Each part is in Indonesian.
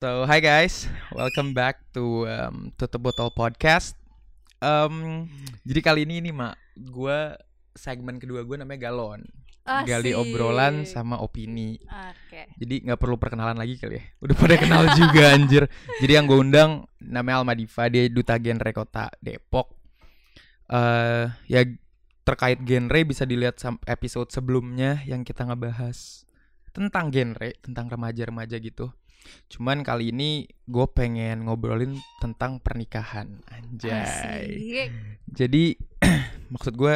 So hi guys, welcome back to um, Tutup Botol Podcast. Um, jadi kali ini nih mak, gue segmen kedua gue namanya Galon. Gali obrolan Asik. sama opini. Oke. Jadi nggak perlu perkenalan lagi kali ya. Udah pada kenal juga anjir. Jadi yang gue undang namanya Alma Diva, dia duta genre kota Depok. eh ya terkait genre bisa dilihat episode sebelumnya yang kita ngebahas tentang genre, tentang remaja-remaja gitu. Cuman kali ini gue pengen ngobrolin tentang pernikahan, anjay. Asik. Jadi maksud gue,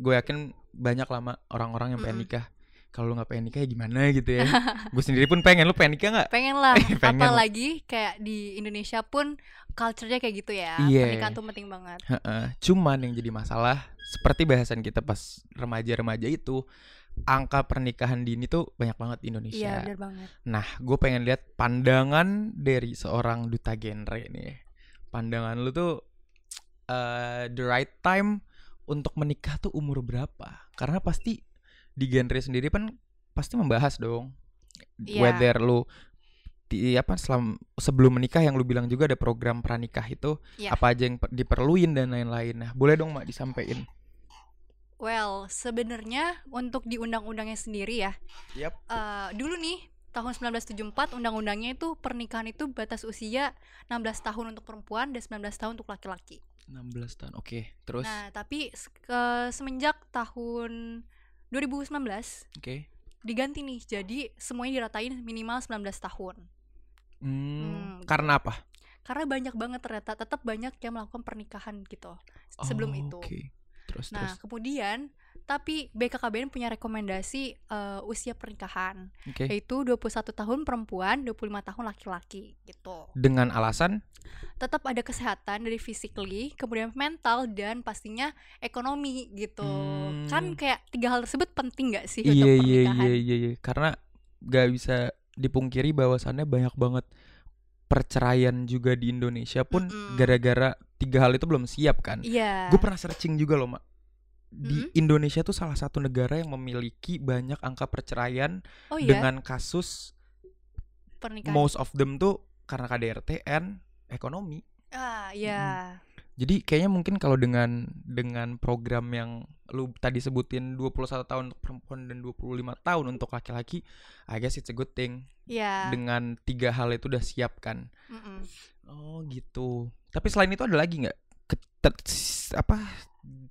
gue yakin banyak lama orang-orang yang pengen nikah. Kalau lu nggak pengen nikah ya gimana gitu ya. gue sendiri pun pengen, lu pengen nikah nggak? Pengen lah. Pengen. Apalagi kayak di Indonesia pun culture-nya kayak gitu ya. Iya. Pernikahan tuh penting banget. Heeh. Cuman yang jadi masalah seperti bahasan kita pas remaja-remaja itu angka pernikahan dini tuh banyak banget di Iya, Indonesia. benar banget. Nah, gue pengen lihat pandangan dari seorang duta genre nih. Pandangan lu tuh eh, the right time untuk menikah tuh umur berapa? Karena pasti di genre sendiri kan pasti membahas dong. Iya. Whether lu di apa selam, sebelum menikah yang lu bilang juga ada program pranikah itu Iya. apa aja yang per- diperluin dan lain-lain. Nah, boleh dong Mak disampaikan. Well, sebenarnya untuk di undang-undangnya sendiri ya. Yap. eh, dulu nih tahun 1974 undang-undangnya itu pernikahan itu batas usia 16 tahun untuk perempuan dan 19 tahun untuk laki-laki. 16 tahun. Oke, terus Nah, tapi ke- semenjak tahun 2019 oke. diganti nih jadi semuanya diratain minimal 19 tahun Hmm, Hmm, karena apa? karena banyak banget ternyata tetap banyak yang melakukan pernikahan gitu sebelum Oh, itu Oke. Terus nah terus. kemudian tapi BKKBN punya rekomendasi eh, usia pernikahan. Oke. yaitu 21 tahun perempuan 25 tahun laki-laki gitu. Dengan alasan? Tetap ada kesehatan dari physically kemudian mental dan pastinya ekonomi gitu. Hmm. kan kayak tiga hal tersebut penting gak sih iya untuk iya pernikahan? iya iya iya. Karena gak bisa dipungkiri bahwasannya banyak banget perceraian juga di Indonesia pun gara-gara tiga hal itu belum siap kan. Iya. Gue pernah searching juga loh, Mak. Di Mm-mm. Indonesia tuh salah satu negara yang memiliki banyak angka perceraian oh iya, dengan kasus pernikahan. most of them tuh karena KDRT and ekonomi. Ah, iya. Jadi kayaknya mungkin kalau dengan dengan program yang lu tadi sebutin 21 tahun untuk perempuan dan 25 tahun untuk laki-laki, I guess it's a good thing. Iya. Dengan tiga hal itu udah siap kan. Mm-mm. Oh gitu. Tapi selain itu ada lagi nggak apa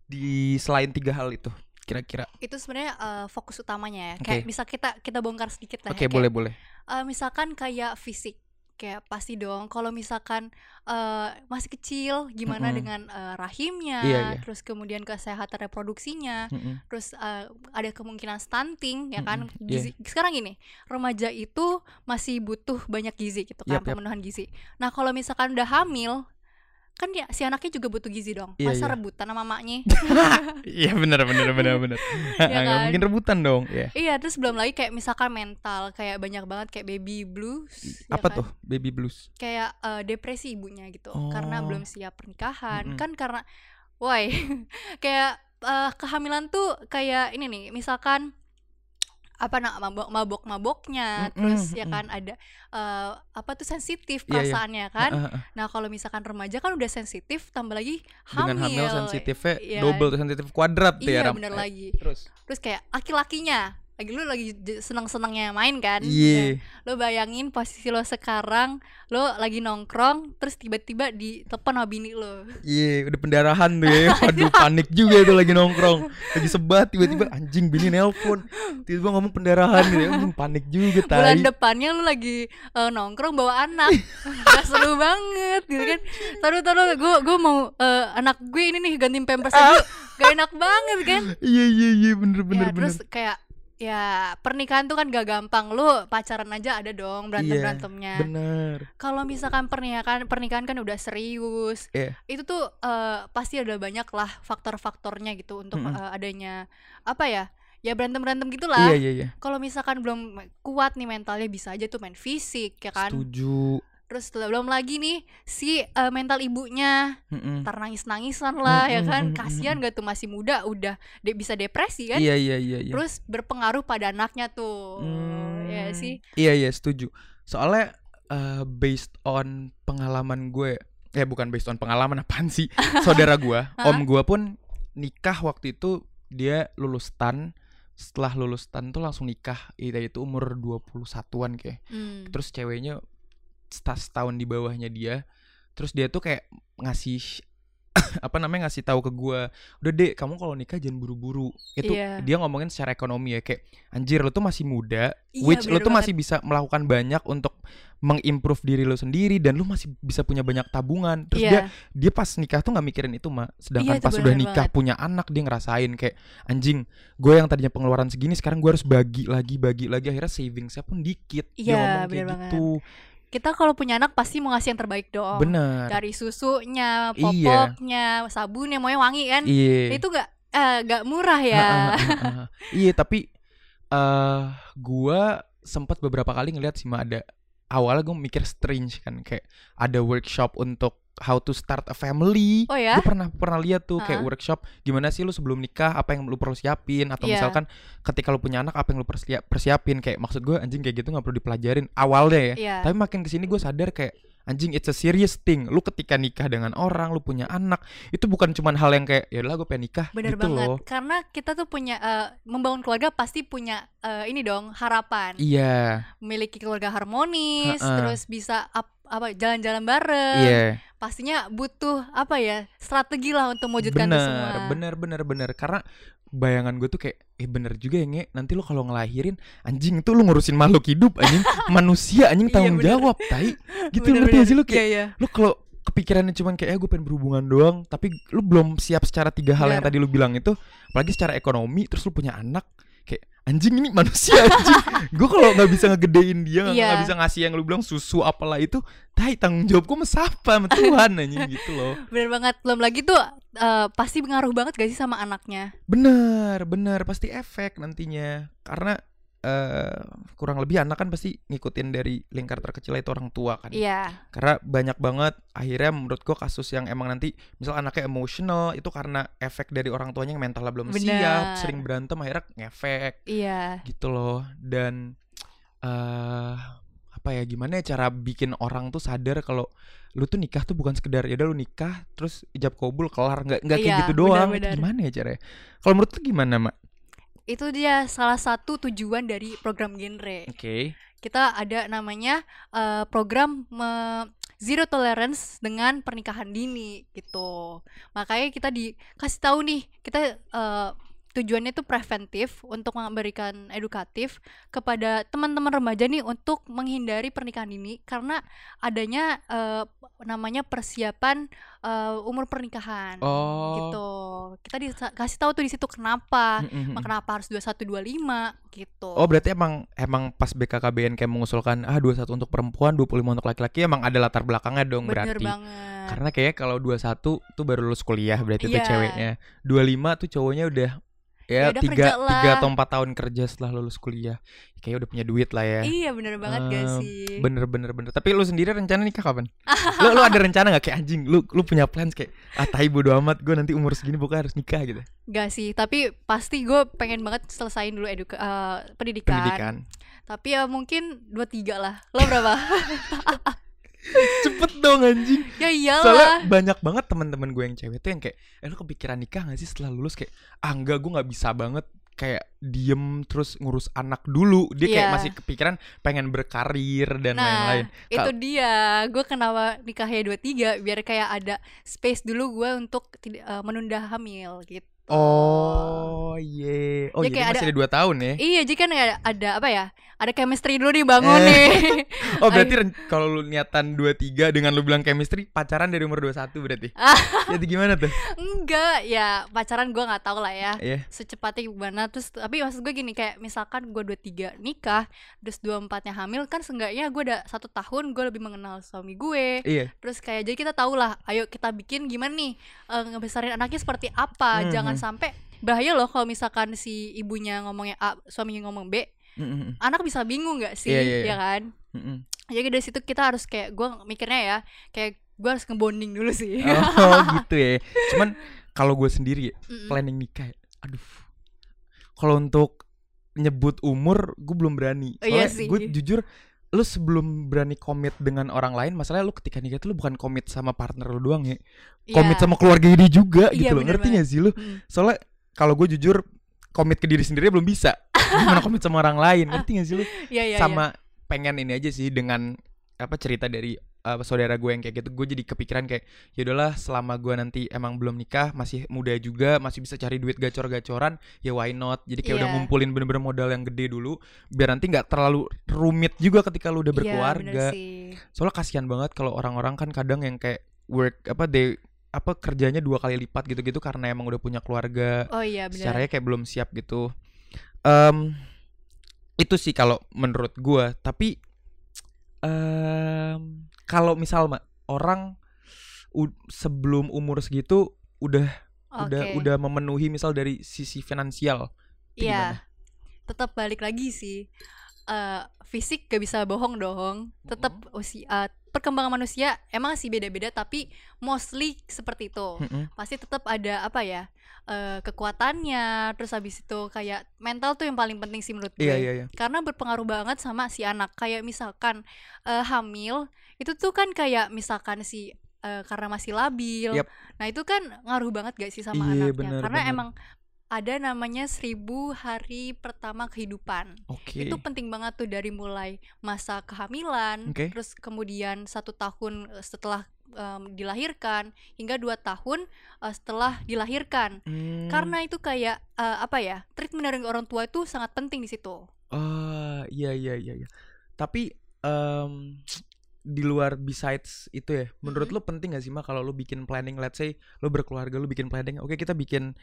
di selain tiga hal itu kira-kira? Itu sebenarnya eh, fokus utamanya ya. Kayak bisa kita kita bongkar sedikit lah. Oke ya. Kayak, boleh boleh. eh, misalkan kayak fisik. Kayak pasti dong kalau misalkan eh, masih kecil gimana Mm-mm. dengan eh, rahimnya, Iya, iya. terus kemudian kesehatan reproduksinya, Mm-mm. terus eh, ada kemungkinan stunting ya kan Mm-mm, iya. gizi sekarang gini remaja itu masih butuh banyak gizi gitu kan yap. pemenuhan gizi nah kalau misalkan udah hamil kan ya si anaknya juga butuh gizi dong Iya, masa iya. rebutan sama mamanya Iya benar benar benar benar. Iya Nggak kan? mungkin rebutan dong. Iya. iya terus belum lagi kayak misalkan mental kayak banyak banget kayak baby blues ya Apa kan? tuh baby blues? kayak eh, depresi ibunya gitu karena Oh. belum siap pernikahan Mm-mm. kan karena why kayak eh, kehamilan tuh kayak ini nih misalkan apa nak mabok mabok maboknya Mm-mm, terus ya kan ada eh, apa tuh Iya, sensitif iya. perasaannya kan Ah, ah, ah. nah kalau misalkan remaja kan udah sensitif tambah lagi Dengan hamil, hamil sensitifnya Iya. double tuh sensitif kuadrat tuh ya. iya bener Eh, lagi Terus. terus kayak laki-lakinya lagi lu lagi senang senangnya main kan Iya. lo bayangin posisi lo sekarang lo lagi nongkrong terus tiba-tiba di telepon sama bini lo Iya, udah pendarahan tuh ya. Waduh, panik juga itu lagi nongkrong. Lagi sebat tiba-tiba anjing bini nelpon. Tiba-tiba ngomong pendarahan gitu. ya. Anjing, panik juga bulan tai. depannya lo lagi eh, nongkrong bawa anak gak seru banget gitu kan taruh taruh gue gue mau eh, anak gue ini nih ganti pampers aja gak enak banget kan Iya, iya, iya, bener bener ya bener. terus kayak ya pernikahan tuh kan gak gampang lo pacaran aja ada dong berantem Iya, berantemnya Bener. kalau misalkan pernikahan pernikahan kan udah serius Iya. itu tuh eh, pasti ada banyak lah faktor-faktornya gitu untuk Mm-mm. eh, adanya apa ya ya berantem berantem gitulah Iya, iya, iya. kalau misalkan belum kuat nih mentalnya bisa aja tuh main fisik ya kan Setuju. Terus belum lagi nih si eh, mental ibunya. Mm-mm. ntar nangis nangisan lah ya Mm-mm, kan kasihan gak tuh masih muda udah de bisa depresi kan? Iya, iya, iya, iya. terus berpengaruh pada anaknya tuh. Ya Hmm, sih. Iya iya setuju. Soalnya eh, based on pengalaman gue ya bukan based on pengalaman apaan sih? Saudara gue om gue pun nikah waktu itu dia lulus tan setelah lulus tan tuh langsung nikah. Itu itu umur 21-an kayak Hmm. terus ceweknya setahun di bawahnya dia terus dia tuh kayak ngasih apa namanya ngasih tahu ke gua udah dek kamu kalau nikah jangan buru-buru itu Iya. dia ngomongin secara ekonomi ya kayak anjir lo tuh masih muda Iya, which lo tuh banget. masih bisa melakukan banyak untuk mengimprove diri lo sendiri dan lo masih bisa punya banyak tabungan terus Iya. dia dia pas nikah tuh nggak mikirin itu mah sedangkan itu pas udah nikah banget. punya anak dia ngerasain kayak anjing gue yang tadinya pengeluaran segini sekarang gue harus bagi lagi bagi lagi akhirnya savingsnya pun dikit dia Iya, ngomong kayak bener banget. gitu Kita kalau punya anak pasti mau ngasih yang terbaik dong. bener Dari susunya, Iya. popoknya, sabunnya, maunya wangi kan. iya Itu gak eh, gak murah ya. Iya tapi eh gua sempat beberapa kali ngeliat sih ada awalnya gue mikir strange kan kayak ada workshop untuk how to start a family Oh ya? gue pernah pernah lihat tuh kayak Heeh. workshop gimana sih lu sebelum nikah apa yang lu perlu siapin atau Iya. misalkan ketika lu punya anak apa yang lu persia- persiapin kayak maksud gue anjing kayak gitu nggak perlu dipelajarin awalnya ya Iya. tapi makin ke sini gue sadar kayak anjing it's a serious thing lu ketika nikah dengan orang lu punya anak itu bukan cuman hal yang kayak ya gue pengen nikah Bener gitu banget. loh Karena kita tuh punya eh, membangun keluarga pasti punya eh, ini dong harapan. iya Memiliki keluarga harmonis, Heeh. terus bisa ap- apa jalan-jalan bareng. iya Pastinya butuh apa ya? Strategi lah untuk mewujudkan itu semua. bener bener bener bener karena bayangan gue tuh kayak eh bener juga ya nge nanti lu kalau ngelahirin anjing tuh lu ngurusin makhluk hidup anjing manusia anjing Iya, tanggung bener. jawab tai gitu Bener-bener. ngerti gak sih lu kayak Iya, iya. lu kalau kepikirannya cuman kayak ya gue pengen berhubungan doang tapi lu belum siap secara tiga hal yang Bener. tadi lu bilang itu apalagi secara ekonomi terus lu punya anak kayak anjing ini manusia anjing. Gue kalau nggak bisa ngegedein dia nggak nggak bisa ngasih yang lu bilang susu apalah itu tai tanggung jawab gue sama Tuhan anjing gitu loh. Bener banget. Belum lagi tuh eh, pasti ngaruh banget gak sih sama anaknya? bener bener. Pasti efek nantinya. Karena eh kurang lebih anak kan pasti ngikutin dari lingkar terkecil itu orang tua kan Iya. karena banyak banget akhirnya menurut gua kasus yang emang nanti misal anaknya emotional itu karena efek dari orang tuanya yang mentalnya belum Bener. siap sering berantem akhirnya ngefek Iya. gitu loh dan eh apa ya gimana ya cara bikin orang tuh sadar kalau lu tuh nikah tuh bukan sekedar ya udah lu nikah terus ijab kabul kelar nggak nggak kayak Iya, gitu doang Itu benar-benar. gimana ya caranya kalau menurut lu gimana mak Itu dia salah satu tujuan dari program genre. oke Kita ada namanya eh, program me- zero tolerance dengan pernikahan dini gitu. Makanya kita dikasih tahu nih, kita eh, tujuannya itu preventif untuk memberikan edukatif kepada teman-teman remaja nih untuk menghindari pernikahan dini karena adanya eh, namanya persiapan eh, umur pernikahan. oh gitu. Kita dikasih tahu tuh di situ kenapa, Mm-mm. emang kenapa harus 21 25 gitu. Oh berarti emang emang pas BKKBN kayak mengusulkan ah 21 untuk perempuan 25 untuk laki-laki emang ada latar belakangnya dong Bener berarti banget. karena kayaknya kalau 21 tuh baru lulus kuliah berarti itu Iya. ceweknya 25 tuh cowoknya udah ya tiga tiga atau empat tahun kerja setelah lulus kuliah kayak udah punya duit lah ya Iya bener banget gak Em, sih? bener bener bener tapi lu sendiri rencana nikah kapan lu lu ada rencana nggak kayak anjing lu lu punya plans kayak ah tai bodo amat gue nanti umur segini pokoknya harus nikah gitu Gak sih, tapi pasti gue pengen banget selesain dulu eduka eh, pendidikan. pendidikan Tapi ya mungkin 23 lah. Lo berapa? cepet dong anjing ya Soalnya iyalah. banyak banget teman-teman gue yang cewek tuh yang kayak, eh lu kepikiran nikah gak sih setelah lulus kayak, ah enggak gue nggak bisa banget kayak diem terus ngurus anak dulu. Dia kayak Iya. masih kepikiran pengen berkarir dan Nah, lain-lain. itu Kal- dia. Gue kenapa nikahnya 23 biar kayak ada space dulu gue untuk eh, menunda hamil gitu. Oh iya, oh jadi kayak masih ada- ada dua tahun ya? Iya, jadi kan ada, ada apa ya? Ada chemistry dulu dibangun Eh. nih. Oh berarti kalau lu niatan 23 dengan lu bilang chemistry pacaran dari umur 21 berarti? Jadi gimana tuh? Enggak, ya pacaran gue nggak tahu lah ya. Iya. secepatnya gimana terus tapi maksud gue gini kayak misalkan gue 23 nikah terus 24 nya hamil kan seenggaknya gue udah satu tahun gue lebih mengenal suami gue Iya. terus kayak jadi kita tahu lah ayo kita bikin gimana nih eh, ngebesarin anaknya seperti apa Mhm. jangan sampai bahaya loh kalau misalkan si ibunya ngomongnya A suaminya ngomong B Mm-mm. anak bisa bingung nggak sih Iya, iya, iya. ya kan Mm-mm. jadi dari situ kita harus kayak gue mikirnya ya kayak gue harus ngebonding dulu sih Oh gitu ya. Cuman kalau gue sendiri Mm-mm. planning nikah aduh kalau untuk nyebut umur gue belum berani Oh, iya soalnya sih. gue jujur lu sebelum berani komit dengan orang lain masalahnya lu ketika nikah tuh lu bukan komit sama partner lu doang ya komit Iya. sama keluarga dia juga Iya, gitu loh ngerti banget. gak sih lu Mm. soalnya kalau gue jujur komit ke diri sendiri belum bisa gimana komit sama orang lain ngerti gak sih lu Iya, iya, iya. sama pengen ini aja sih dengan apa cerita dari uh, saudara gue yang kayak gitu gue jadi kepikiran kayak ya udahlah selama gue nanti emang belum nikah masih muda juga masih bisa cari duit gacor-gacoran ya why not? Jadi kayak udah Iya. ngumpulin bener-bener modal yang gede dulu biar nanti nggak terlalu rumit juga ketika lu udah Iya, berkeluarga. bener sih. soalnya kasihan banget kalau orang-orang kan kadang yang kayak work apa they apa kerjanya dua kali lipat gitu-gitu karena emang udah punya keluarga. Oh iya secaranya kayak belum siap gitu. Em, itu sih kalau menurut gua. Tapi em kalau misal mak orang u- sebelum umur segitu udah udah Oke. udah memenuhi misal dari sisi finansial? Iya. Tetap balik lagi sih. Eh, fisik gak bisa bohong dong. Tetap usia eh, perkembangan manusia emang sih beda-beda tapi mostly seperti itu. Mm-mm. Pasti tetap ada apa ya? eh, kekuatannya, terus habis itu kayak mental tuh yang paling penting sih menurut gue. iya iya iya karena berpengaruh banget sama si anak kayak misalkan eh, hamil itu tuh kan kayak misalkan si eh, karena masih labil Yap. nah itu kan ngaruh banget gak sih sama Iya, anaknya bener, karena bener. emang ada namanya seribu hari pertama kehidupan. Oke. Itu penting banget tuh dari mulai masa kehamilan Oke. terus kemudian satu tahun eh, setelah em, dilahirkan hingga dua tahun eh, setelah dilahirkan. Hmm, karena itu kayak eh, apa ya treatment dari orang tua itu sangat penting di situ. Ah iya iya iya iya. Tapi em, di luar besides itu ya menurut Mhm. lu penting gak sih mah kalau lu bikin planning let's say lu berkeluarga lu bikin planning oke kita bikin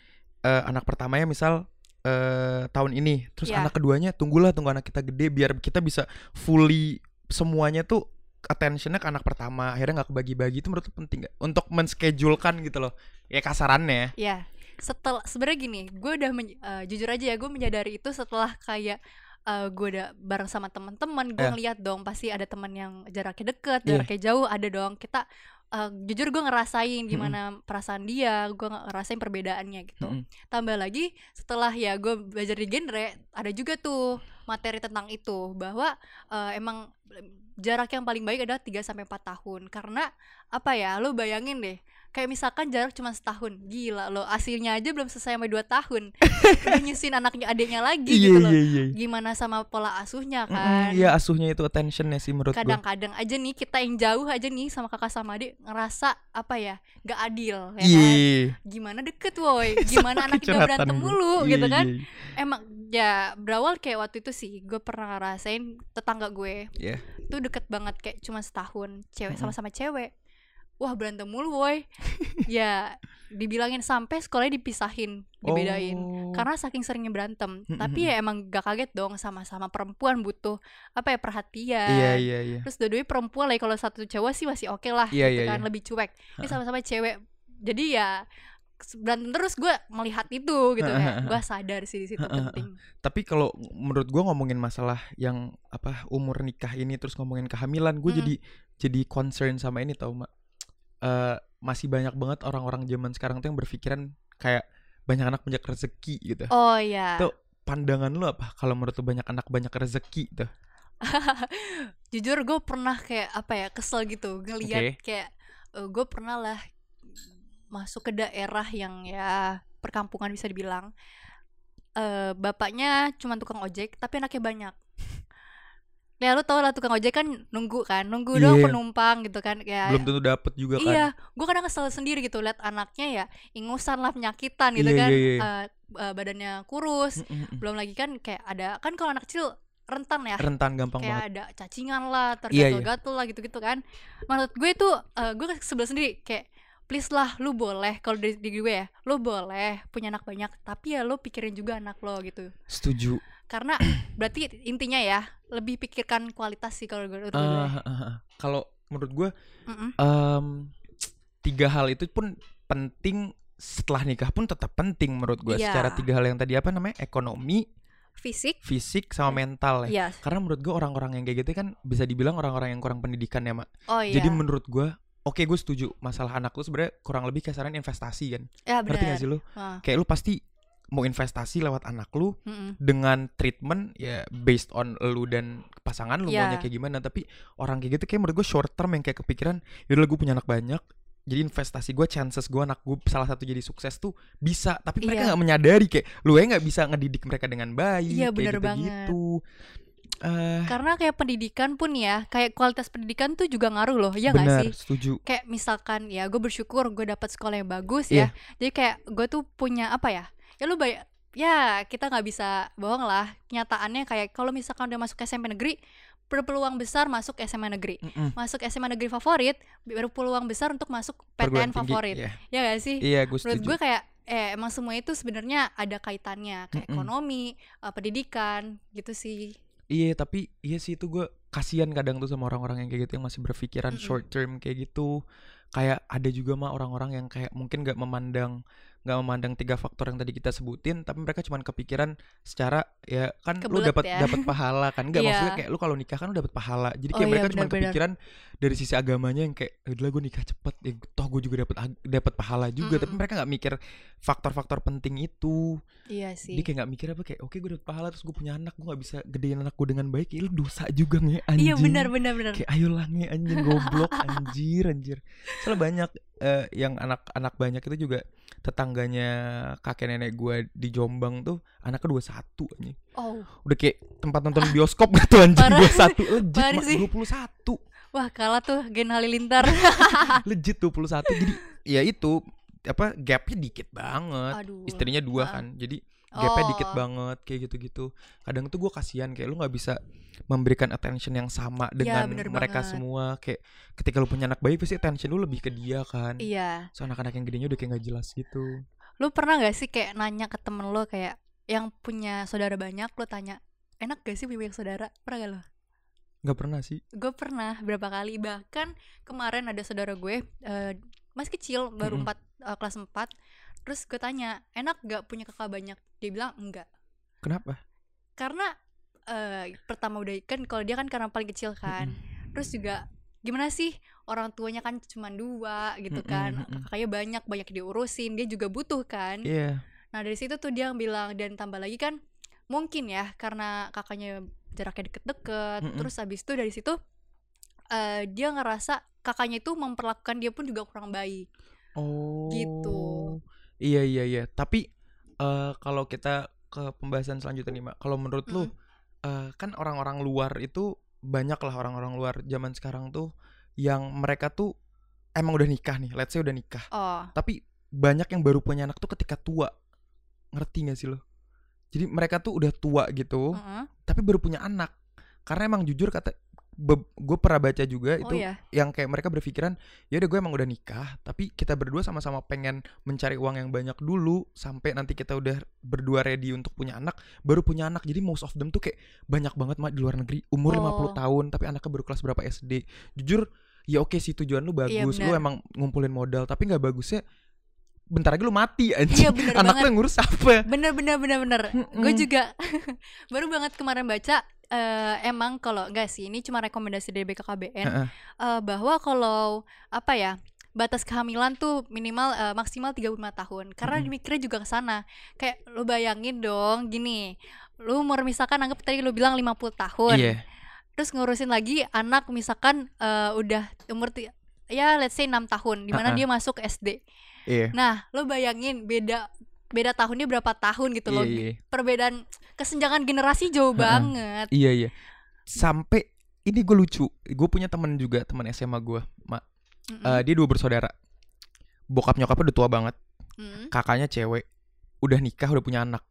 eh, anak pertamanya misal eh, tahun ini terus Iya. anak keduanya tunggulah tunggu anak kita gede biar kita bisa fully semuanya tuh attentionnya ke anak pertama akhirnya nggak kebagi-bagi itu menurut penting gak untuk menschedulkan gitu loh ya kasarannya Ya, setelah sebenarnya gini, gue udah men- eh, jujur aja ya, gue menyadari itu setelah kayak eh, gue udah bareng sama teman-teman, gue Eh. ngeliat dong pasti ada teman yang jaraknya deket, Iya. jaraknya jauh, ada dong. Kita eh, jujur gue ngerasain gimana perasaan dia, gue ngerasain perbedaannya gitu. Mm-mm. Tambah lagi setelah ya gue belajar di genre, ada juga tuh materi tentang itu bahwa eh, emang jarak yang paling baik adalah 3 sampai 4 tahun. Karena apa ya? Lo bayangin deh, kayak misalkan jarak cuma setahun. Gila lo, aslinya aja belum selesai sampai 2 tahun. Udah nyusin anaknya adiknya lagi iya gitu loh. iya iya Gimana sama pola asuhnya kan? iya asuhnya itu attentionnya sih menurut gue Kadang-kadang aja nih kita yang jauh aja nih sama kakak sama adik ngerasa apa ya? Gak adil ya kan? iya Gimana deket woi? Gimana anak kita curhatan berantem mulu Iya, gitu kan? iya, Emang ya berawal kayak waktu itu sih gue pernah ngerasain tetangga gue iya. itu deket banget kayak cuma setahun cewek sama-sama cewek wah berantem mulu boy. Ya dibilangin sampai sekolahnya dipisahin dibedain. Oh. karena saking seringnya berantem. Tapi ya emang gak kaget dong sama-sama perempuan butuh apa ya perhatian. Iya iya iya. Terus dua-duanya perempuan lagi kalau satu cowok sih masih oke lah Iya, gitu iya, kan iya. lebih cuek. Ini sama-sama cewek. Jadi ya berantem terus gue melihat itu gitu kayak Ha-ha. gue sadar sih di situ penting. Tapi kalau menurut gua ngomongin masalah yang apa umur nikah ini terus ngomongin kehamilan gue Mm-mm. jadi jadi concern sama ini tau mak Eh, masih banyak banget orang-orang zaman sekarang tuh yang berpikiran kayak banyak anak banyak rezeki gitu oh ya Tuh. pandangan lu apa kalau menurut lu banyak anak banyak rezeki tuh jujur gue pernah kayak apa ya kesel gitu ngelihat Oke. kayak gue pernah lah masuk ke daerah yang ya perkampungan bisa dibilang eh bapaknya cuma tukang ojek tapi anaknya banyak ya lu tau lah tukang ojek kan nunggu kan nunggu dong Iya. penumpang gitu kan kayak belum tentu dapet juga kan Iya, gue kadang kesel sendiri gitu lihat anaknya ya ingusan lah penyakitan gitu Iya, kan, iya, iya. Eh, eh, badannya kurus, Mm, mm, mm. belum lagi kan kayak ada kan kalau anak kecil rentan ya, rentan gampang kayak banget ada cacingan lah, Iya, iya. tergatul-gatul lah gitu-gitu kan. Menurut gue itu eh, gue sebelah sendiri kayak please lah lu boleh kalau dari di gue ya lu boleh punya anak banyak tapi ya lu pikirin juga anak lo gitu setuju karena berarti intinya ya lebih pikirkan kualitas sih kalau gue menurut gue. Ah, ah, ah. kalau menurut gue Mm-mm. em, tiga hal itu pun penting setelah nikah pun tetap penting menurut gue. Iya. secara tiga hal yang tadi apa namanya? Ekonomi fisik. fisik sama mental ya. Ya karena menurut gue orang-orang yang kayak gitu kan bisa dibilang orang-orang yang kurang pendidikan ya mak. Oh iya. Jadi menurut gue oke gue setuju masalah anak lu sebenarnya kurang lebih kasaran investasi kan. Ya ngerti benar gak sih lu? Ah. kayak lu pasti mau investasi lewat anak lu Mm-mm. dengan treatment ya based on lu dan pasangan lu Iya. maunya kayak gimana tapi orang kayak gitu kayak menurut gue short term yang kayak kepikiran yaudah gue punya anak banyak jadi investasi gue chances gue anak gue salah satu jadi sukses tuh bisa tapi mereka Iya. nggak menyadari kayak lu ya nggak bisa ngedidik mereka dengan baik Iya, kayak bener gitu banget. gitu eh Karena kayak pendidikan pun ya, kayak kualitas pendidikan tuh juga ngaruh loh, ya nggak benar sih? setuju Kayak misalkan ya gue bersyukur gue dapat sekolah yang bagus Iya. ya. Jadi kayak gue tuh punya apa ya? Ya lu bay ya kita nggak bisa bohong lah. Kenyataannya kayak kalau misalkan udah masuk SMP negeri berpeluang besar masuk SMA negeri. Mm-mm. Masuk SMA negeri favorit berpeluang besar untuk masuk Perguruan PTN tinggi, favorit. iya. Ya gak sih? iya gue Menurut gue kayak eh emang semua itu sebenarnya ada kaitannya kayak Mm-mm. ekonomi, eh, pendidikan gitu sih. Iya tapi iya sih itu gue kasihan kadang tuh sama orang-orang yang kayak gitu yang masih berpikiran short term kayak gitu kayak ada juga mah orang-orang yang kayak mungkin nggak memandang nggak memandang tiga faktor yang tadi kita sebutin tapi mereka cuman kepikiran secara ya kan lu Kebelet dapat ya. dapat pahala kan nggak Iya. maksudnya kayak lu kalau nikah kan lu dapat pahala jadi Oh kayak iya, mereka cuman benar-benar. kepikiran dari sisi agamanya yang kayak udah gue nikah cepet ya toh gue juga dapat dapat pahala juga tapi Mm-mm. mereka nggak mikir faktor-faktor penting itu Iya sih. dia kayak gak mikir apa kayak oke gue dapet pahala terus gue punya anak gue gak bisa gedein anak gue dengan baik ya lu dosa juga nge anjing Iya benar benar benar. kayak ayo lah nge anjing goblok anjir anjir soalnya banyak eh, yang anak-anak banyak itu juga tetangganya kakek nenek gue di Jombang tuh anaknya dua satu anjing Oh, udah kayak tempat nonton bioskop gitu anjing Parah. dua satu legit Parah puluh satu wah kalah tuh Gen Halilintar. legit dua puluh satu jadi ya itu apa gapnya dikit banget Aduh. istrinya dua Ah. kan jadi gapnya dikit Oh. banget kayak gitu-gitu kadang tuh gue kasihan kayak lu nggak bisa memberikan attention yang sama dengan Iya, bener mereka banget. semua kayak ketika lu punya anak bayi pasti attention lu lebih ke dia kan Iya. so anak-anak yang gedenya udah kayak nggak jelas gitu Lu pernah gak sih kayak nanya ke temen lo kayak yang punya saudara banyak lo tanya enak gak sih punya saudara? Pernah gak lo? nggak pernah sih. Gue pernah berapa kali. Bahkan kemarin ada saudara gue eh, masih kecil baru Mm-mm. empat eh, kelas 4 terus gue tanya enak gak punya kakak banyak? Dia bilang enggak. Kenapa? Karena eh, pertama udah kan kalau dia kan karena paling kecil kan. Terus juga gimana sih? Orang tuanya kan cuma dua gitu kan. mm-mm. kakaknya banyak banyak diurusin. Dia juga butuh kan. Iya nah dari situ tuh dia yang bilang dan tambah lagi kan mungkin ya karena kakaknya jaraknya deket-deket Mm-mm. terus habis itu dari situ eh, dia ngerasa kakaknya itu memperlakukan dia pun juga kurang baik oh Gitu. iya iya iya tapi eh, kalau kita ke pembahasan selanjutnya nih mak kalau menurut lu Mm. eh, kan orang-orang luar itu banyak lah orang-orang luar zaman sekarang tuh yang mereka tuh emang udah nikah nih let's say udah nikah oh tapi banyak yang baru punya anak tuh ketika tua ngerti gak sih lo jadi mereka tuh udah tua gitu heeh. tapi baru punya anak karena emang jujur kata gue pernah baca juga oh itu ya yang kayak mereka berpikiran ya udah gue emang udah nikah tapi kita berdua sama-sama pengen mencari uang yang banyak dulu sampai nanti kita udah berdua ready untuk punya anak baru punya anak jadi most of them tuh kayak banyak banget mah di luar negeri umur Oh. 50 tahun tapi anaknya baru kelas berapa SD jujur ya oke sih tujuan lu Iya, bagus lu benar. emang ngumpulin modal tapi nggak bagusnya bentar lagi lu mati anjing iya bener anak lu banget ngurus apa bener bener bener bener Mm-mm. gue juga baru banget kemarin baca eh, emang kalau enggak sih ini cuma rekomendasi dari BKKBN Heeh. eh, bahwa kalau apa ya batas kehamilan tuh minimal eh, maksimal 35 tahun karena Mm-mm. mikirnya juga ke sana kayak lu bayangin dong gini lu umur misalkan anggap tadi lu bilang 50 tahun iya terus ngurusin lagi anak misalkan eh, udah umur ya let's say 6 tahun di mana Uh-uh. dia masuk SD iya nah lu bayangin beda beda tahunnya berapa tahun gitu iya loh iya perbedaan kesenjangan generasi jauh Ha-ha. banget Iya iya. Sampai ini gue lucu. Gue punya temen juga teman SMA gue. Ma, Mm-mm. eh, dia dua bersaudara. Bokap nyokapnya udah tua banget. Mm. Kakaknya cewek. Udah nikah udah punya anak.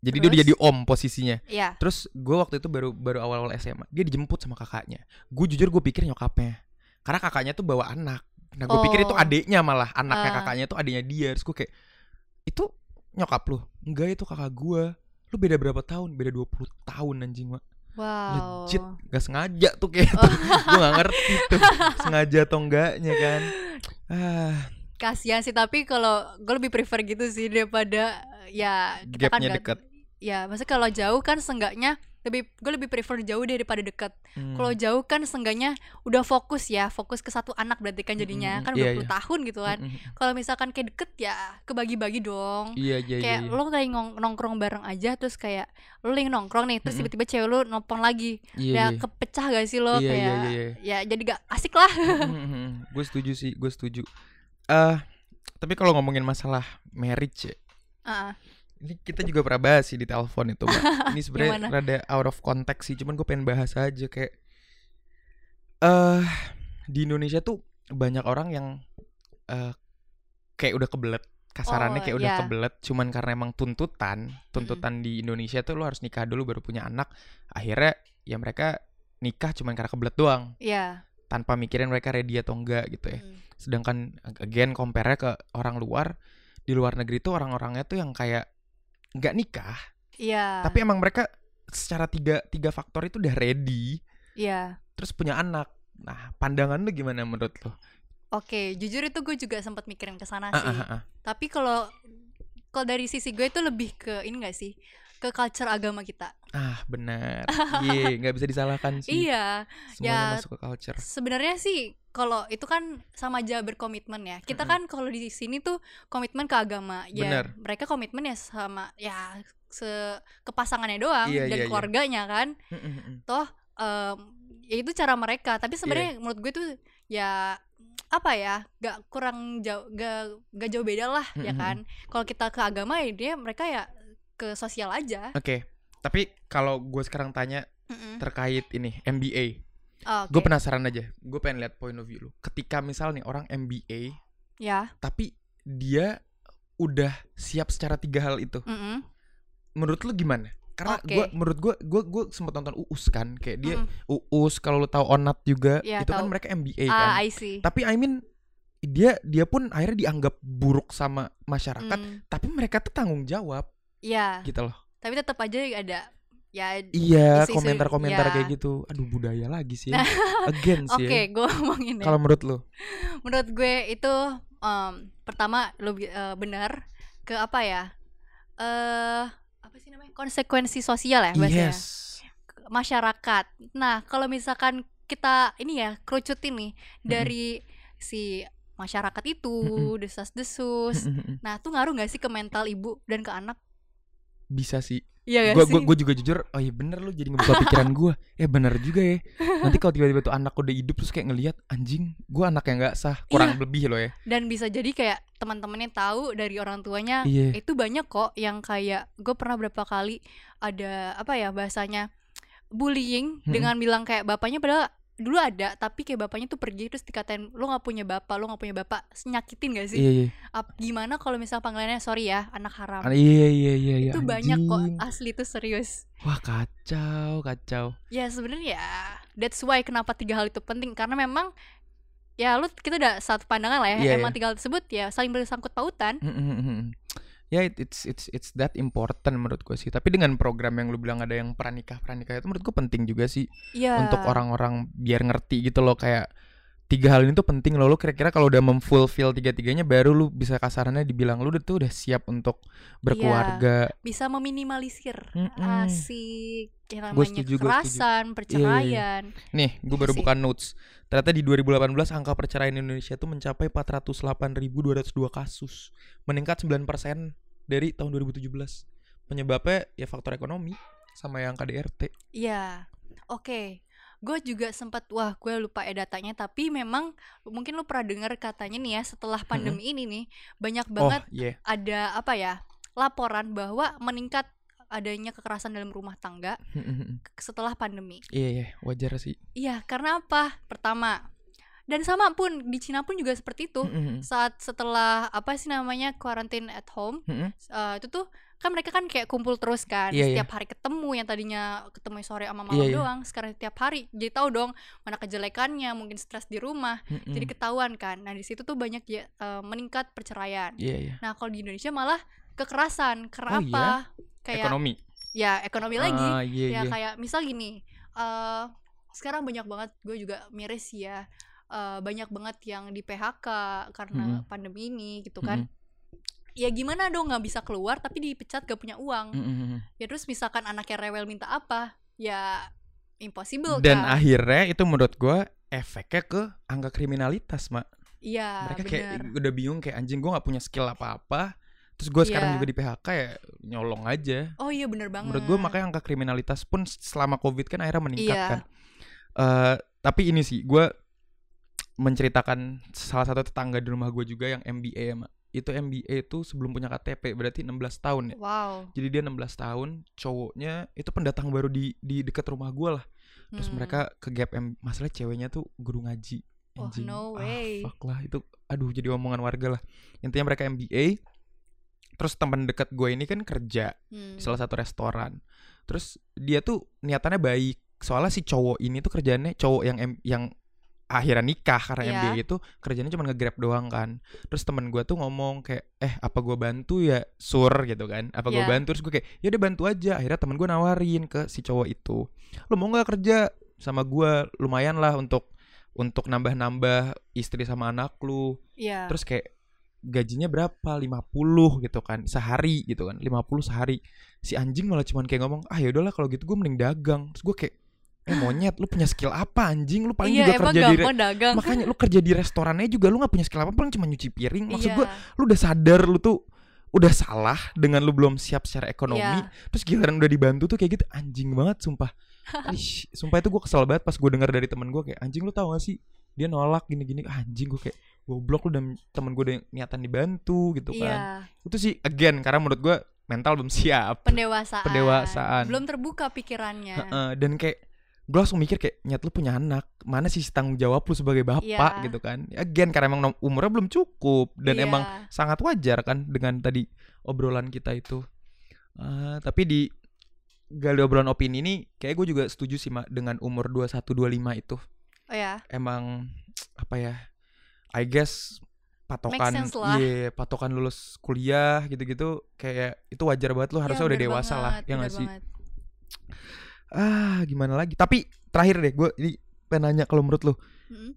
Jadi dia udah Terus? jadi om posisinya. ya Terus gue waktu itu baru baru awal-awal SMA. Dia dijemput sama kakaknya. Gue jujur gue pikir nyokapnya. Karena kakaknya tuh bawa anak. Nah gue pikir itu Oh. adiknya malah. Anaknya Ah. kakaknya tuh adiknya dia. Terus gue kayak itu nyokap lu. Enggak itu kakak gue. Lu beda berapa tahun? Beda 20 tahun anjing, Mak. wow legit gak sengaja tuh kayak Oh. gue gak ngerti tuh sengaja atau enggaknya kan ah kasihan sih tapi kalau gue lebih prefer gitu sih daripada ya kita kan Gapnya nggak- deket. ya maksudnya kalau jauh kan seenggaknya lebih gue lebih prefer jauh daripada deket Hmm. kalau jauh kan seenggaknya udah fokus ya fokus ke satu anak berarti kan jadinya Mm, kan iya, 20 iya. tahun gitu kan Mm, mm, mm. kalau misalkan kayak deket ya kebagi-bagi dong Iya iya iya. kayak iya. lo kayak ngong- nongkrong bareng aja terus kayak lo lagi nongkrong nih terus tiba-tiba cewek lo nelpon lagi Iya, ya iya. kepecah gak sih lo Iya, iya, kayak iya, iya. ya jadi gak asik lah gue setuju sih, gue setuju. Eh, tapi kalau ngomongin masalah marriage ya, Ah, ini kita juga pernah bahas sih di telepon itu, Mbak. Ini sebenarnya rada out of context sih, cuman gue pengen bahas aja kayak eh di Indonesia tuh banyak orang yang eh kayak udah kebelet. Kasarannya Oh, kayak udah iya. kebelet cuman karena emang tuntutan tuntutan di Indonesia tuh lo harus nikah dulu baru punya anak. Akhirnya ya mereka nikah cuman karena kebelet doang. Iya. Tanpa mikirin mereka ready atau enggak gitu ya. Mm. sedangkan again compare ke orang luar di luar negeri tuh orang-orangnya tuh yang kayak nggak nikah Iya. tapi emang mereka secara tiga tiga faktor itu udah ready. Iya. Terus punya anak. Nah pandangan lu gimana menurut lo Oke jujur itu gue juga sempat mikirin ke sana Ah, sih. ah, ah. Tapi kalau kalau dari sisi gue itu lebih ke ini gak sih ke culture agama kita ah benar iya nggak bisa disalahkan sih Iya semuanya ya, masuk ke culture sebenarnya sih kalau itu kan sama aja berkomitmen ya kita Mm-mm. kan kalau di sini tuh komitmen ke agama ya Bener. mereka komitmen ya sama ya se kepasangannya doang Iya, dan iya, iya. keluarganya kan toh em, ya itu cara mereka tapi Iya. sebenarnya menurut gue tuh ya apa ya gak kurang jauh gak, gak jauh beda lah ya Mm-mm. kan kalau kita ke agama ya dia mereka ya ke sosial aja oke tapi kalau gue sekarang tanya Mm-mm. terkait ini MBA Oh, oke. gue penasaran aja gue pengen lihat point of view lu ketika misal nih orang MBA ya tapi dia udah siap secara tiga hal itu Mm-mm. menurut lu gimana karena Oke. gua menurut gua gua gua sempat nonton Uus kan kayak dia Mm-mm. Uus kalau lu tahu Onat juga Iya, itu kan tahu. mereka MBA kan ah I see tapi I mean dia dia pun akhirnya dianggap buruk sama masyarakat Mm, tapi mereka tuh tanggung jawab ya gitu loh. Tapi tetap aja ada ya iya komentar-komentar ya. kayak gitu. Aduh budaya lagi sih. Ya. again oke sih. ya. gue ngomongin ya. Kalau menurut lu? Menurut gue itu em, pertama lo bi- eh, benar ke apa ya eh apa sih namanya konsekuensi sosial ya bahasanya. Yes. Masyarakat. Nah kalau misalkan kita ini ya kerucutin nih dari si masyarakat itu Mm-mm. desas-desus. Nah tuh ngaruh nggak sih ke mental ibu dan ke anak bisa sih. Iya gua, gak gua, sih? gua juga jujur oh iya bener lu jadi ngebuka pikiran gua. Eh bener juga ya. Nanti kalau tiba-tiba tuh anak udah hidup terus kayak ngelihat anjing gua anak yang nggak sah. Kurang Iya. lebih loh ya. Dan bisa jadi kayak teman-temannya tahu dari orang tuanya iya. itu banyak kok yang kayak gue pernah berapa kali ada apa ya bahasanya bullying Mm-mm. dengan bilang kayak bapaknya padahal dulu ada tapi kayak bapaknya tuh pergi terus dikatain lo nggak punya bapak lo nggak punya bapak nyakitin gak sih? Iya iya. Ap- gimana kalau misal panggilannya sorry ya anak haram. Ah, iya iya iya iya. Itu banyak kok anjing. asli itu serius. Wah kacau kacau. Ya sebenarnya ya that's why kenapa tiga hal itu penting. Karena memang ya lu kita udah satu pandangan lah ya. Iya, emang iya. tiga hal tersebut ya saling bersangkut pautan ya it- it's it's it's that important menurut gue sih. Tapi dengan program yang lu bilang ada yang pranikah pranikah itu menurut gue penting juga sih ya untuk orang-orang biar ngerti gitu loh kayak tiga hal ini tuh penting loh lu kira-kira kalau udah memfulfill tiga-tiganya baru lu bisa kasarannya dibilang lu udah tuh udah siap untuk berkeluarga bisa meminimalisir Mm-mm. asik yang Gua namanya setuju, gua setuju. kekerasan, perceraian. nih gue baru Iya buka notes ternyata di 2018 angka perceraian Indonesia tuh mencapai 408.202 kasus meningkat 9% dari tahun 2017 penyebabnya ya faktor ekonomi sama yang KDRT Iya. Oke. Gue juga sempat wah, gue lupa ya datanya tapi memang mungkin lu pernah dengar katanya nih ya setelah pandemi ini nih banyak banget oh iya ada apa ya? laporan bahwa meningkat adanya kekerasan dalam rumah tangga setelah pandemi. iya iya wajar sih Iya, karena apa? Pertama, dan sama pun di Cina pun juga seperti itu. Saat setelah apa sih namanya quarantine at home, Mm-mm. eh, itu tuh kan mereka kan kayak kumpul terus kan, Iya, iya. setiap hari ketemu yang tadinya ketemu sore sama malam Iya, iya. doang, sekarang setiap hari. Jadi tahu dong mana kejelekannya, mungkin stres di rumah, Mm-mm. jadi ketahuan kan. Nah di situ tuh banyak ya eh, meningkat perceraian. iya iya Nah kalau di Indonesia malah kekerasan, karena Oh, apa? Kayak ekonomi ya ekonomi lagi ah, iya ya iya kayak misal gini eh sekarang banyak banget gue juga miris ya eh, banyak banget yang di PHK karena Mm-mm. pandemi ini gitu kan Mm-mm. ya gimana dong nggak bisa keluar tapi dipecat gak punya uang Mm-mm. ya terus misalkan anaknya rewel minta apa ya impossible Dan kan akhirnya itu menurut gua efeknya ke angka kriminalitas, Mak. iya Mereka kayak bener udah bingung kayak anjing gua nggak punya skill apa-apa. Terus gua sekarang Iya. juga di PHK ya nyolong aja. oh iya bener banget Menurut gue makanya angka kriminalitas pun selama covid kan akhirnya meningkat Iya. kan. Eh, tapi ini sih gue menceritakan salah satu tetangga di rumah gue juga yang MBA ya, Mak. Itu MBA itu sebelum punya KTP berarti 16 tahun ya. wow Jadi dia 16 tahun, cowoknya itu pendatang baru di di dekat rumah gue lah. Terus Hmm. mereka ke gap M, masalah ceweknya tuh guru ngaji. Oh, no Ah, way. fuck lah itu. Aduh jadi omongan warga lah. Intinya mereka MBA. Terus teman dekat gue ini kan kerja Hmm. di salah satu restoran. Terus dia tuh niatannya baik. Soalnya si cowok ini tuh kerjaannya cowok yang yang akhirnya nikah karena Iya. MBA itu kerjanya cuma nge-grab doang kan. Terus temen gue tuh ngomong kayak eh apa gue bantu ya sur gitu kan. Apa gue Iya. bantu terus gue kayak ya udah bantu aja. Akhirnya temen gue nawarin ke si cowok itu. Lo mau nggak kerja sama gue lumayan lah untuk untuk nambah-nambah istri sama anak lu Iya. terus kayak gajinya berapa 50 gitu kan sehari gitu kan 50 sehari si anjing malah cuman kayak ngomong ah ya udahlah kalau gitu gue mending dagang terus gue kayak eh monyet lu punya skill apa anjing? Lu paling iya juga kerja di dagang. Makanya lu kerja di restorannya juga lu nggak punya skill apa paling cuma nyuci piring. Maksud Iya. gue lu udah sadar lu tuh udah salah dengan lu belum siap secara ekonomi Iya. terus giliran udah dibantu tuh kayak gitu anjing banget sumpah. Ih, sumpah itu gue kesel banget pas gue dengar dari temen gue kayak anjing lu tau gak sih? Dia nolak gini-gini. Anjing gue kayak goblok lu dan temen gue udah niatan dibantu gitu kan. Iya itu sih again karena menurut gue mental belum siap. Pendewasaan. Pendewasaan. belum terbuka pikirannya. Dan kayak gue langsung mikir kayak nyat lu punya anak mana sih tanggung jawab lu sebagai bapak Iya. gitu kan again karena emang umurnya belum cukup dan Iya. emang sangat wajar kan dengan tadi obrolan kita itu Eh, tapi di gali obrolan opini ini kayak gue juga setuju sih mak dengan umur 21 25 itu oh ya emang apa ya I guess patokan lah. iya patokan lulus kuliah gitu-gitu kayak itu wajar banget lu harusnya Iya, udah dewasa lah banget, ya bener gak sih banget. Ah gimana lagi? Tapi terakhir deh gue ini pengen nanya kalau menurut lu. Mm-mm.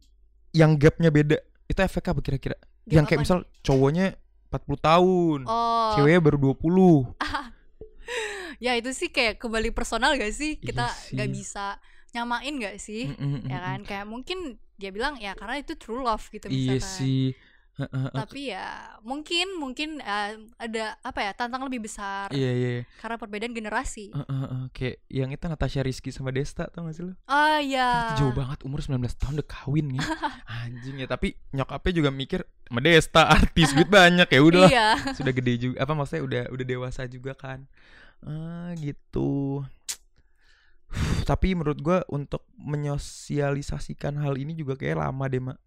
yang gapnya beda itu efek apa kira-kira? Yang kayak apa misal cowoknya 40 tahun oh. ceweknya baru 20 ya itu sih kayak kembali personal gak sih? Iya kita nggak sih. bisa nyamain gak sih? Mm, mm, ya kan? kayak mungkin dia bilang ya karena itu true love gitu iya misalkan. sih. Heeh, heeh. Tapi ya mungkin mungkin eh, ada apa ya tantangan lebih besar iya iya iya. karena perbedaan generasi. Heeh, heeh. kayak yang itu Natasha Rizky sama Desta tau gak sih lu oh ya Itu jauh banget umur 19 tahun udah kawin nih. Anjing ya tapi nyokapnya juga mikir sama Desta artis duit banyak ya udah iya. Sudah gede juga apa maksudnya udah udah dewasa juga kan. Ah gitu. Tapi menurut gua untuk menyosialisasikan hal ini juga kayak lama deh mak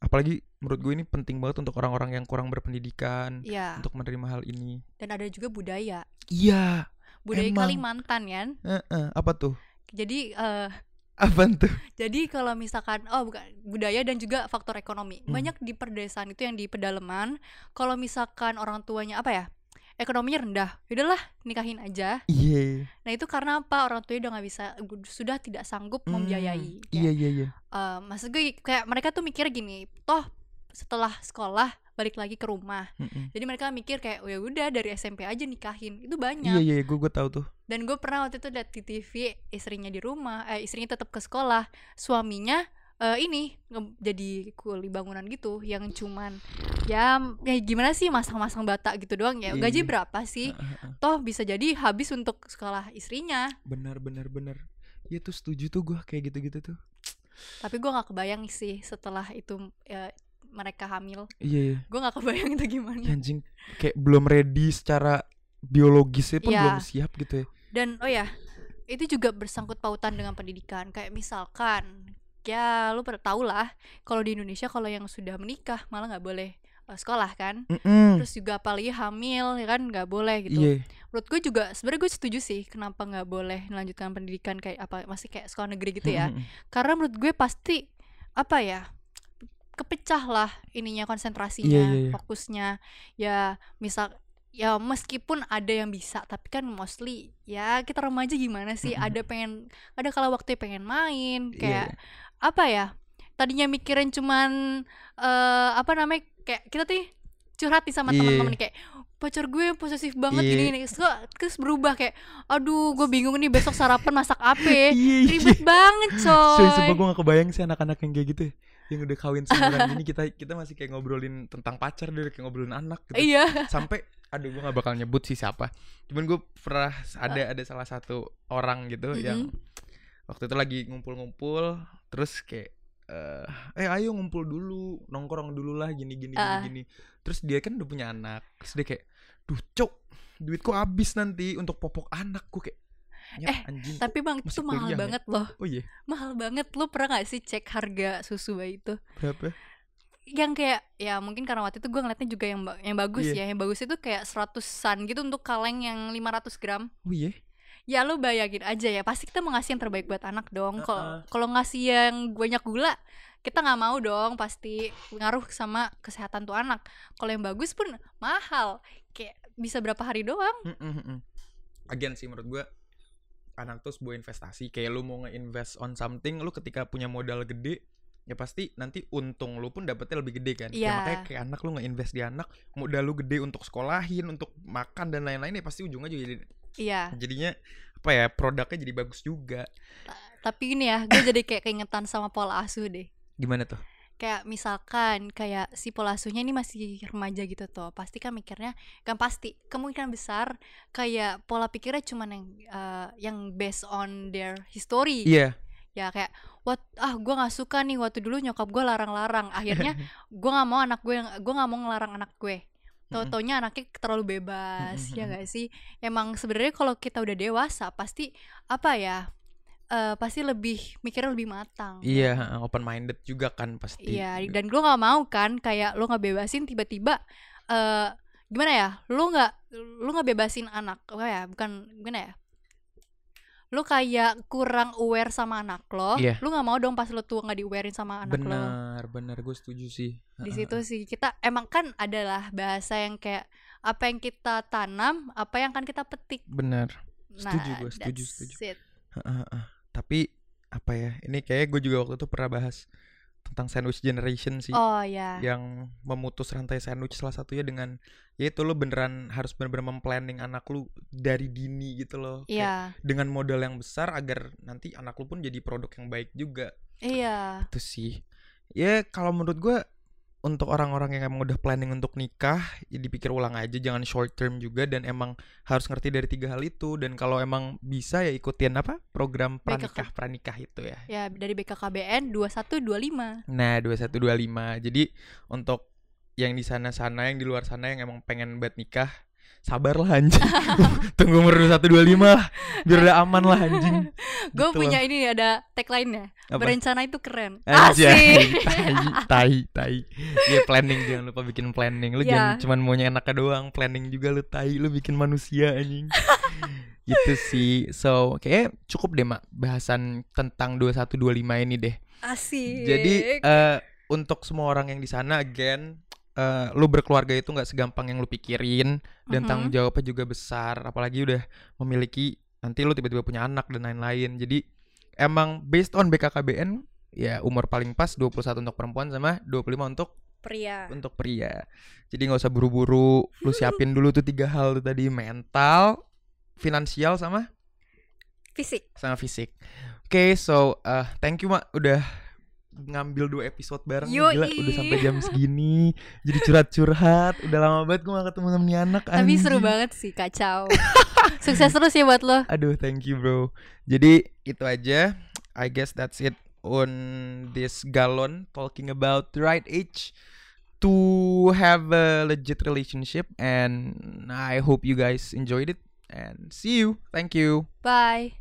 apalagi menurut gue ini penting banget untuk orang-orang yang kurang berpendidikan iya. untuk menerima hal ini. Dan ada juga budaya. Iya budaya Emang. Kalimantan kan? Heeh, apa tuh? Jadi eh, apa tuh? jadi kalau misalkan oh bukan budaya dan juga faktor ekonomi. Hmm. banyak di perdesaan itu yang di pedalaman. Kalau misalkan orang tuanya apa ya ekonominya rendah udahlah nikahin aja. Iya. Nah itu karena apa? Orang tuanya udah nggak bisa sudah tidak sanggup Hmm, membiayai iya iya iya. eh, maksud gue kayak mereka tuh mikir gini toh setelah sekolah balik lagi ke rumah. Mm-mm. jadi mereka mikir kayak "Oh, ya udah dari SMP aja nikahin. Itu banyak. Iya iya gue gue tahu tuh. Dan gue pernah waktu itu liat di TV istrinya di rumah eh istrinya tetap ke sekolah. Suaminya eh, ini nge- jadi kuli bangunan gitu yang cuman ya ya gimana sih masang-masang bata gitu doang ya Iya, gaji berapa sih? Toh bisa jadi habis untuk sekolah istrinya. Benar benar benar. Iya tuh setuju tuh gue kayak gitu-gitu tuh. Tapi gue nggak kebayang sih setelah itu eh, mereka hamil. Iya iya. Gue nggak kebayang itu gimana. Ya, anjing kayak belum ready secara biologisnya pun Iya. belum siap gitu ya. Dan oh ya itu juga bersangkut pautan dengan pendidikan. Kayak misalkan ya lu tau lah kalau di Indonesia kalau yang sudah menikah malah nggak boleh eh, sekolah kan Mm-mm. terus juga apalagi hamil ya kan nggak boleh gitu iya menurut gue juga sebenarnya gue setuju sih kenapa nggak boleh melanjutkan pendidikan kayak apa masih kayak sekolah negeri gitu ya karena menurut gue pasti apa ya kepecah lah ininya konsentrasinya Iya, iya, iya. fokusnya ya misal ya meskipun ada yang bisa tapi kan mostly ya kita remaja gimana sih Mm-mm. ada pengen ada kalau waktu pengen main Iya, kayak iya. Apa ya tadinya mikirin cuman eh apa namanya kayak kita tuh curhat nih sama Iya. teman-teman kayak pacar gue posesif banget Iya. gini gini terus, berubah kayak aduh gue bingung nih besok sarapan masak apa Iya, iya. ribet banget coy Coy, sumpah gue gak kebayang sih anak-anak yang kayak gitu ya Yang udah kawin seumuran gini kita kita masih kayak ngobrolin tentang pacar deh kayak ngobrolin anak gitu. iya Sampai aduh gue gak bakal nyebut sih siapa. Cuman gue pernah ada ada salah satu orang gitu Mm-mm. yang waktu itu lagi ngumpul-ngumpul terus kayak eh eh ayo ngumpul dulu, nongkrong dulu lah gini gini gini Ah. gini. Terus dia kan udah punya anak. Terus dia kayak, "Duh, cok, duitku habis nanti untuk popok anak." Gue kayak, "Ya, Eh, anjing." tapi bang itu mahal kuliah ya? banget loh Oh iya, mahal banget lu pernah gak sih cek harga susu bayi itu berapa? yang kayak ya mungkin karena waktu itu gue ngeliatnya juga yang yang bagus Iya. ya yang bagus itu kayak seratusan gitu untuk kaleng yang 500 gram Oh iya. Ya lu bayangin aja ya pasti kita mau ngasih yang terbaik buat anak dong kalau Uh-uh. kalau ngasih yang banyak gula kita nggak mau dong pasti ngaruh sama kesehatan tuh anak kalau yang bagus pun mahal kayak bisa berapa hari doang Mm. Again sih menurut gue anak tuh sebuah investasi kayak lu mau nge-invest on something lu ketika punya modal gede ya pasti nanti untung lu pun dapetnya lebih gede kan Iya. ya makanya kayak anak lu nge-invest di anak modal lu gede untuk sekolahin untuk makan dan lain-lain ya pasti ujungnya juga jadi iya. Jadinya apa ya produknya jadi bagus juga. Tapi ini ya gue jadi kayak keingetan sama pola asuh deh. Gimana tuh? Kayak misalkan kayak si pola asuhnya ini masih remaja gitu tuh pasti kan mikirnya kan pasti kemungkinan besar kayak pola pikirnya cuman yang eh, yang based on their history. Iya. Ya kayak what ah gue nggak suka nih waktu dulu nyokap gue larang-larang. Akhirnya gue nggak mau anak gue yang gue nggak mau ngelarang anak gue tau taunya anaknya terlalu bebas ya gak sih emang sebenarnya kalau kita udah dewasa pasti apa ya eh, pasti lebih mikirnya lebih matang iya open minded juga kan pasti Iya, dan gue nggak mau kan kayak lo nggak bebasin tiba-tiba eh gimana ya? Lo nggak lo nggak bebasin anak, oh ya, bukan gimana ya? Lo kayak kurang aware sama anak lo. Iya. Lo nggak mau dong pas lo tuh nggak di-awarein sama anak lo. benar benar gue setuju sih Di situ sih kita emang kan adalah bahasa yang kayak apa yang kita tanam, apa yang akan kita petik. benar Nah, Setuju gue, setuju, setuju. it. Tapi apa ya ini kayak gue juga waktu itu pernah bahas tentang sandwich generation sih Oh ya. yang memutus rantai sandwich salah satunya dengan ya itu lo beneran harus bener-bener memplanning anak lu dari dini gitu loh Kayak Iya. dengan modal yang besar agar nanti anak lu pun jadi produk yang baik juga Iya. itu sih ya kalau menurut gue untuk orang-orang yang emang udah planning untuk nikah ya dipikir ulang aja jangan short term juga dan emang harus ngerti dari tiga hal itu dan kalau emang bisa ya ikutin apa program BKK. pranikah pranikah itu ya Ya dari BKKBN 2125. Nah, 2125. Jadi untuk yang di sana-sana, yang di luar sana yang emang pengen buat nikah, sabarlah anjing. Tunggu umur 2125 lah, biar udah aman lah anjing. Gue Gitu punya loh. ini ada tagline-nya. Apa? Berencana itu keren. Anjay, Asik. tai, tai, tai. Ya planning jangan lupa bikin planning. Lu Ya. jangan cuman maunya enaknya doang, planning juga lu tai, lu bikin manusia anjing. gitu sih. So, kayak cukup deh, Mak, bahasan tentang 2125 ini deh. Asik. Jadi eh, untuk semua orang yang di sana again eh, lu berkeluarga itu nggak segampang yang lu pikirin dan Mhm. tanggung jawabnya juga besar apalagi udah memiliki nanti lu tiba-tiba punya anak dan lain-lain. Jadi emang based on BKKBN ya umur paling pas 21 untuk perempuan sama 25 untuk pria. untuk pria. Jadi nggak usah buru-buru, lu siapin dulu tuh tiga hal tuh tadi mental, finansial sama Fisik. sama fisik. Oke, so uh, thank you mak udah ngambil dua episode bareng. Yoi. gila udah sampai jam segini. Jadi curhat-curhat. Udah lama banget gue gak ketemu sama nih anak Tapi seru banget sih, kacau. Sukses terus ya buat lo. aduh thank you bro. Jadi itu aja. I guess that's it on this galon talking about the right age to have a legit relationship. And I hope you guys enjoyed it. And see you. Thank you. Bye.